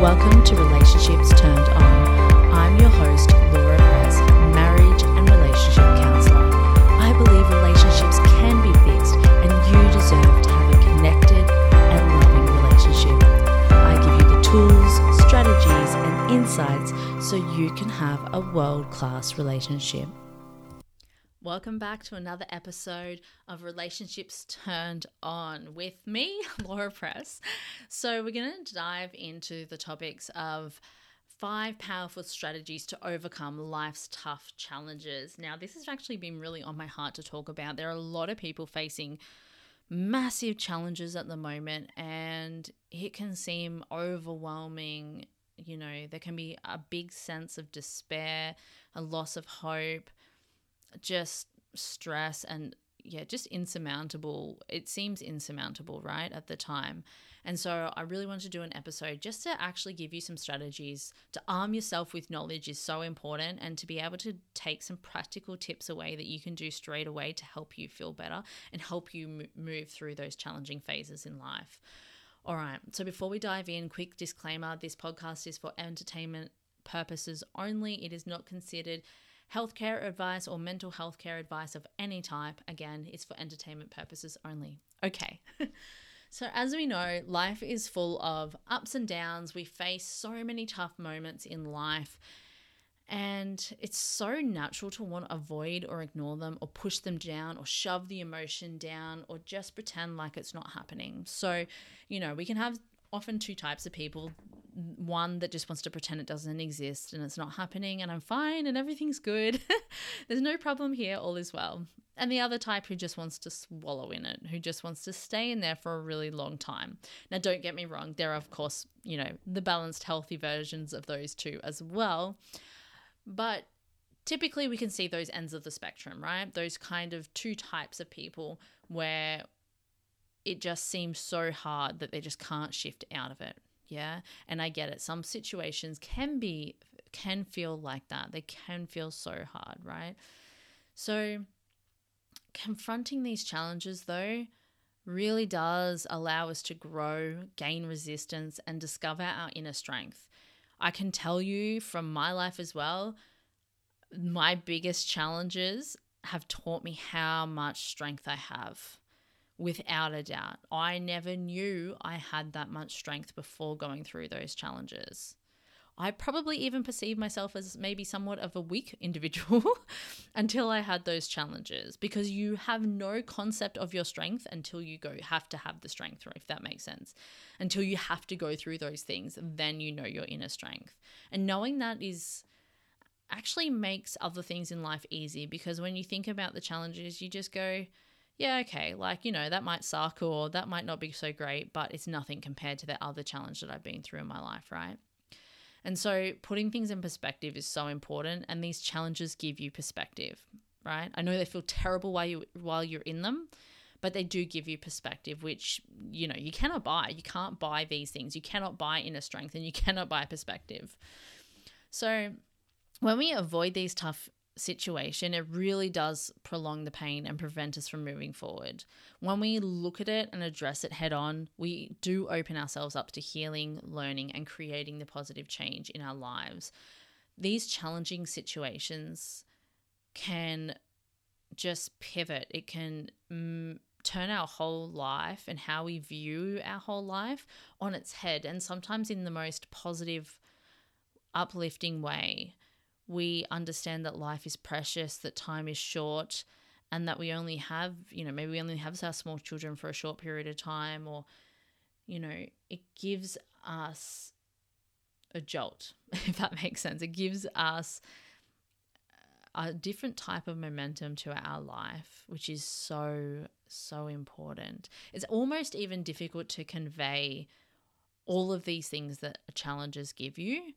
Welcome to Relationships Turned On. I'm your host, Laura Press, marriage and relationship counselor. I believe relationships can be fixed and you deserve to have a connected and loving relationship. I give you the tools, strategies, and insights so you can have a world class relationship. Welcome back to another episode of Relationships Turned On with me, Laura Press. So, we're going to dive into the topics of five powerful strategies to overcome life's tough challenges. Now, this has actually been really on my heart to talk about. There are a lot of people facing massive challenges at the moment, and it can seem overwhelming. You know, there can be a big sense of despair, a loss of hope just stress and yeah, just insurmountable. It seems insurmountable, right, at the time. And so I really wanted to do an episode just to actually give you some strategies to arm yourself with knowledge is so important and to be able to take some practical tips away that you can do straight away to help you feel better and help you move through those challenging phases in life. All right. So before we dive in, quick disclaimer, this podcast is for entertainment purposes only. It is not considered Healthcare advice or mental health care advice of any type, again, is for entertainment purposes only. Okay. so, as we know, life is full of ups and downs. We face so many tough moments in life. And it's so natural to want to avoid or ignore them or push them down or shove the emotion down or just pretend like it's not happening. So, you know, we can have often two types of people one that just wants to pretend it doesn't exist and it's not happening and I'm fine and everything's good. There's no problem here, all is well. And the other type who just wants to swallow in it, who just wants to stay in there for a really long time. Now, don't get me wrong, there are, of course, you know, the balanced, healthy versions of those two as well. But typically, we can see those ends of the spectrum, right? Those kind of two types of people where it just seems so hard that they just can't shift out of it yeah and i get it. Some situations can be can feel like that. They can feel so hard right? So confronting these challenges though really does allow us to grow gain resistance and discover our inner strength. I can tell you from my life as well my biggest challenges have taught me how much strength i have without a doubt. I never knew I had that much strength before going through those challenges. I probably even perceived myself as maybe somewhat of a weak individual until I had those challenges because you have no concept of your strength until you go have to have the strength, if that makes sense. Until you have to go through those things, then you know your inner strength. And knowing that is actually makes other things in life easy because when you think about the challenges, you just go, yeah, okay, like, you know, that might suck or that might not be so great, but it's nothing compared to the other challenge that I've been through in my life, right? And so putting things in perspective is so important and these challenges give you perspective, right? I know they feel terrible while you while you're in them, but they do give you perspective which, you know, you cannot buy. You can't buy these things. You cannot buy inner strength and you cannot buy perspective. So when we avoid these tough situation, it really does prolong the pain and prevent us from moving forward. When we look at it and address it head on, we do open ourselves up to healing, learning, and creating the positive change in our lives. These challenging situations can just pivot, it can. Mm, turn our whole life and how we view our whole life on its head, and sometimes in the most positive, uplifting way we understand that life is precious, that time is short, and that we only have, you know, maybe we only have our small children for a short period of time, or, you know, it gives us a jolt, if that makes sense. It gives us a different type of momentum to our life, which is so, so important. It's almost even difficult to convey all of these things that challenges give you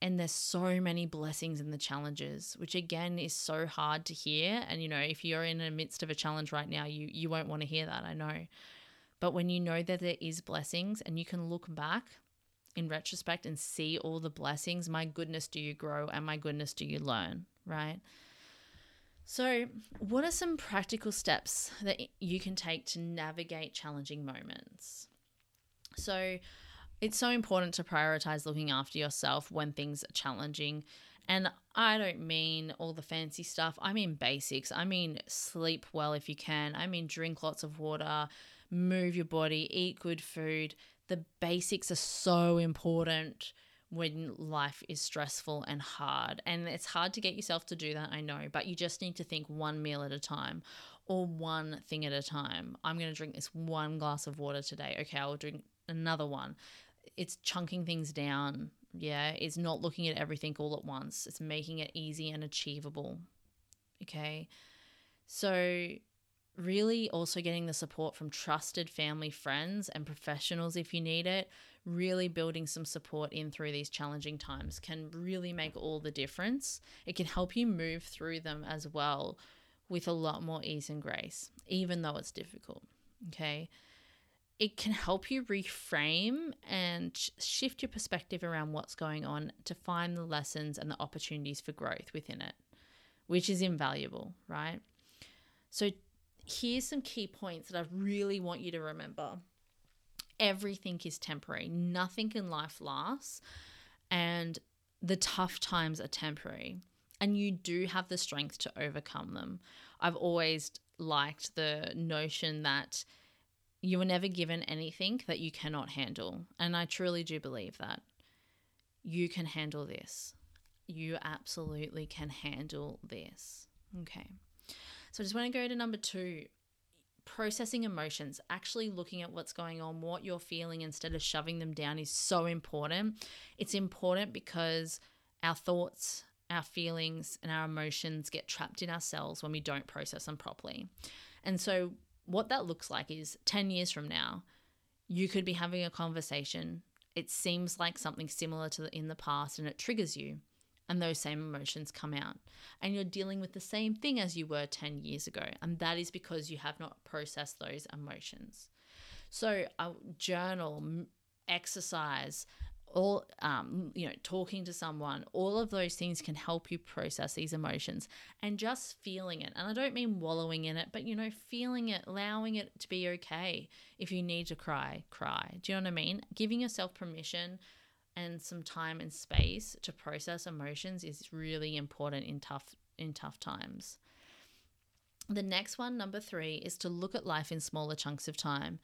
and there's so many blessings in the challenges which again is so hard to hear. And you know if you're in the midst of a challenge right now you you won't want to hear that i know. But when you know that there is blessings and you can look back in retrospect and see all the blessings my goodness do you grow and my goodness do you learn right? So what are some practical steps that you can take to navigate challenging moments? So it's so important to prioritize looking after yourself when things are challenging. And I don't mean all the fancy stuff. I mean basics. I mean sleep well if you can. I mean drink lots of water, move your body, eat good food. The basics are so important when life is stressful and hard. And it's hard to get yourself to do that, I know, but you just need to think one meal at a time or one thing at a time. I'm going to drink this one glass of water today. Okay, I'll drink another one. It's chunking things down. Yeah, it's not looking at everything all at once. It's making it easy and achievable. Okay. So really also getting the support from trusted family, friends, and professionals if you need it, really building some support in through these challenging times can really make all the difference. It can help you move through them as well with a lot more ease and grace, even though it's difficult. Okay. It can help you reframe and shift your perspective around what's going on to find the lessons and the opportunities for growth within it, which is invaluable, right? So, here's some key points that I really want you to remember. Everything is temporary, nothing in life lasts, and the tough times are temporary. And you do have the strength to overcome them. I've always liked the notion that you were never given anything that you cannot handle. And I truly do believe that. You can handle this. You absolutely can handle this. Okay. So I just want to go to number two processing emotions, actually looking at what's going on, what you're feeling instead of shoving them down is so important. It's important because our thoughts, our feelings, and our emotions get trapped in ourselves when we don't process them properly. And so, what that looks like is 10 years from now, you could be having a conversation. It seems like something similar to the, in the past and it triggers you and those same emotions come out. And you're dealing with the same thing as you were 10 years ago. And that is because you have not processed those emotions. So, a journal, exercise, all um, you know talking to someone all of those things can help you process these emotions and just feeling it and i don't mean wallowing in it but you know feeling it allowing it to be okay if you need to cry cry do you know what i mean giving yourself permission and some time and space to process emotions is really important in tough in tough times. The next one, number 3, is to look at life in smaller chunks of time.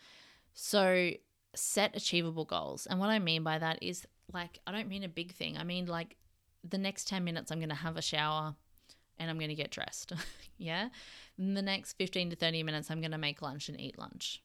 So, set achievable goals. And what I mean by that is like I don't mean a big thing. I mean like the next 10 minutes I'm going to have a shower and I'm going to get dressed. yeah? In the next 15 to 30 minutes I'm going to make lunch and eat lunch.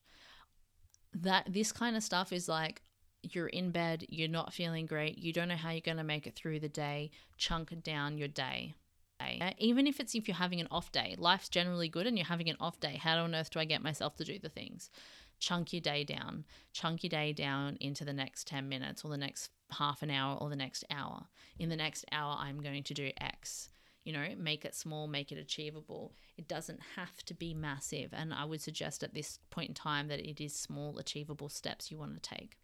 That this kind of stuff is like you're in bed, you're not feeling great, you don't know how you're going to make it through the day, chunk down your day. Eh? Even if it's if you're having an off day, life's generally good and you're having an off day. How on earth do I get myself to do the things? Chunk your day down. Chunk your day down into the next 10 minutes or the next half an hour or the next hour. In the next hour, I'm going to do X. You know, make it small, make it achievable. It doesn't have to be massive. And I would suggest at this point in time that it is small, achievable steps you want to take.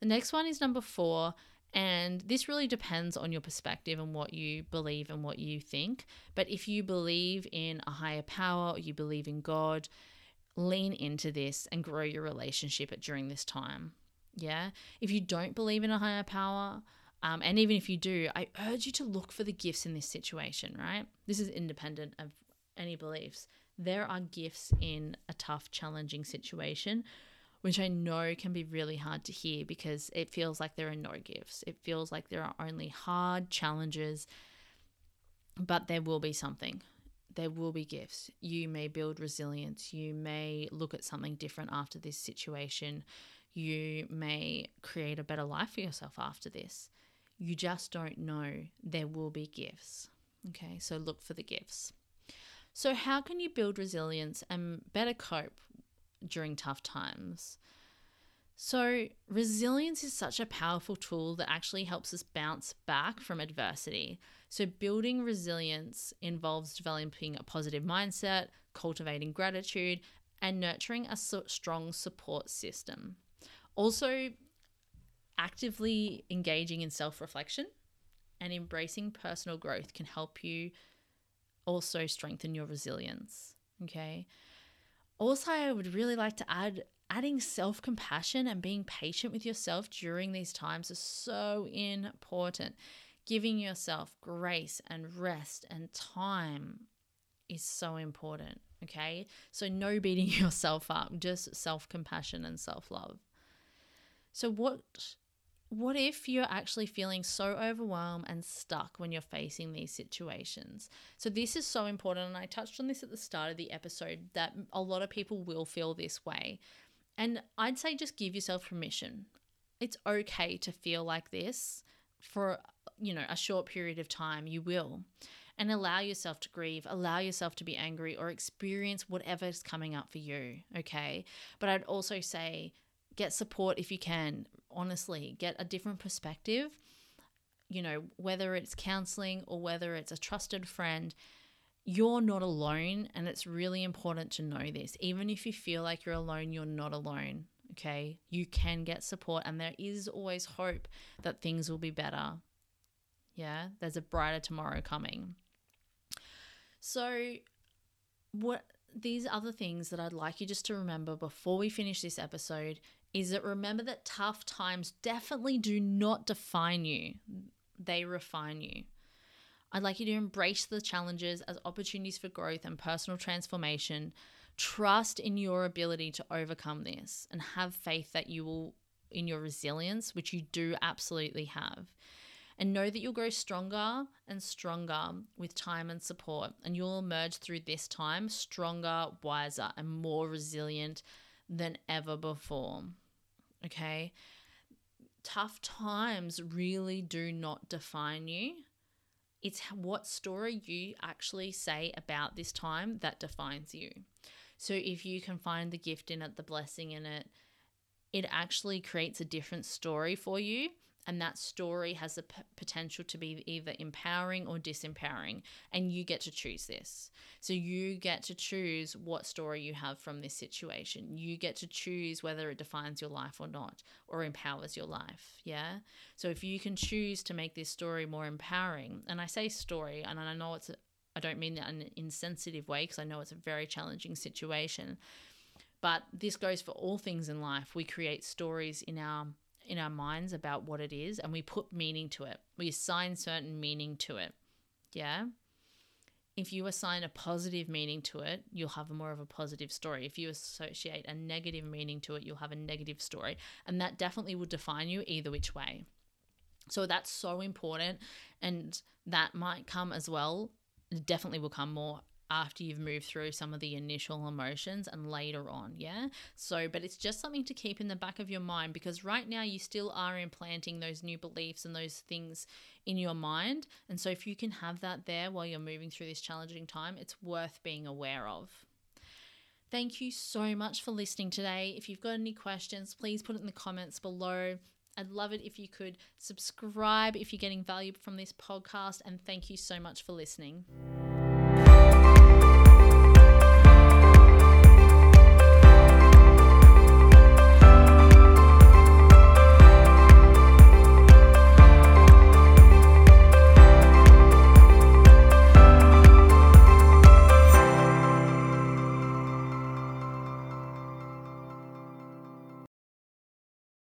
The next one is number four. And this really depends on your perspective and what you believe and what you think. But if you believe in a higher power or you believe in God, lean into this and grow your relationship during this time. Yeah. If you don't believe in a higher power, um, and even if you do, I urge you to look for the gifts in this situation, right? This is independent of any beliefs. There are gifts in a tough, challenging situation which I know can be really hard to hear because it feels like there are no gifts. It feels like there are only hard challenges, but there will be something. There will be gifts. You may build resilience. You may look at something different after this situation. You may create a better life for yourself after this. You just don't know. There will be gifts. Okay, so look for the gifts. So, how can you build resilience and better cope during tough times. So, resilience is such a powerful tool that actually helps us bounce back from adversity. So, building resilience involves developing a positive mindset, cultivating gratitude, and nurturing a strong support system. Also, actively engaging in self reflection and embracing personal growth can help you also strengthen your resilience. Okay. Also, I would really like to add adding self compassion and being patient with yourself during these times is so important. Giving yourself grace and rest and time is so important. Okay. So, no beating yourself up, just self compassion and self love. So, what what if you're actually feeling so overwhelmed and stuck when you're facing these situations? So, this is so important. And I touched on this at the start of the episode that a lot of people will feel this way. And I'd say just give yourself permission. It's okay to feel like this for, you know, a short period of time. You will. And allow yourself to grieve, allow yourself to be angry or experience whatever is coming up for you. Okay. But I'd also say, get support if you can. Honestly, get a different perspective. You know, whether it's counseling or whether it's a trusted friend, you're not alone. And it's really important to know this. Even if you feel like you're alone, you're not alone. Okay. You can get support, and there is always hope that things will be better. Yeah. There's a brighter tomorrow coming. So, what these other things that I'd like you just to remember before we finish this episode is that remember that tough times definitely do not define you, they refine you. I'd like you to embrace the challenges as opportunities for growth and personal transformation. Trust in your ability to overcome this and have faith that you will, in your resilience, which you do absolutely have. And know that you'll grow stronger and stronger with time and support. And you'll emerge through this time stronger, wiser, and more resilient than ever before. Okay. Tough times really do not define you. It's what story you actually say about this time that defines you. So if you can find the gift in it, the blessing in it, it actually creates a different story for you and that story has the p- potential to be either empowering or disempowering and you get to choose this. So you get to choose what story you have from this situation. You get to choose whether it defines your life or not or empowers your life yeah? So if you can choose to make this story more empowering and i say story and i know it's i don't mean that in an insensitive way because i know it's a very challenging situation but this goes for all things in life. We create stories in our in our minds about what it is and we put meaning to it. We assign certain meaning to it. Yeah. If you assign a positive meaning to it, you'll have more of a positive story. If you associate a negative meaning to it, you'll have a negative story. And that definitely will define you either which way. So that's so important. And that might come as well. It definitely will come more after you've moved through some of the initial emotions and later on, yeah? So, but it's just something to keep in the back of your mind because right now you still are implanting those new beliefs and those things in your mind. And so, if you can have that there while you're moving through this challenging time, it's worth being aware of. Thank you so much for listening today. If you've got any questions, please put it in the comments below. I'd love it if you could subscribe if you're getting value from this podcast. And thank you so much for listening.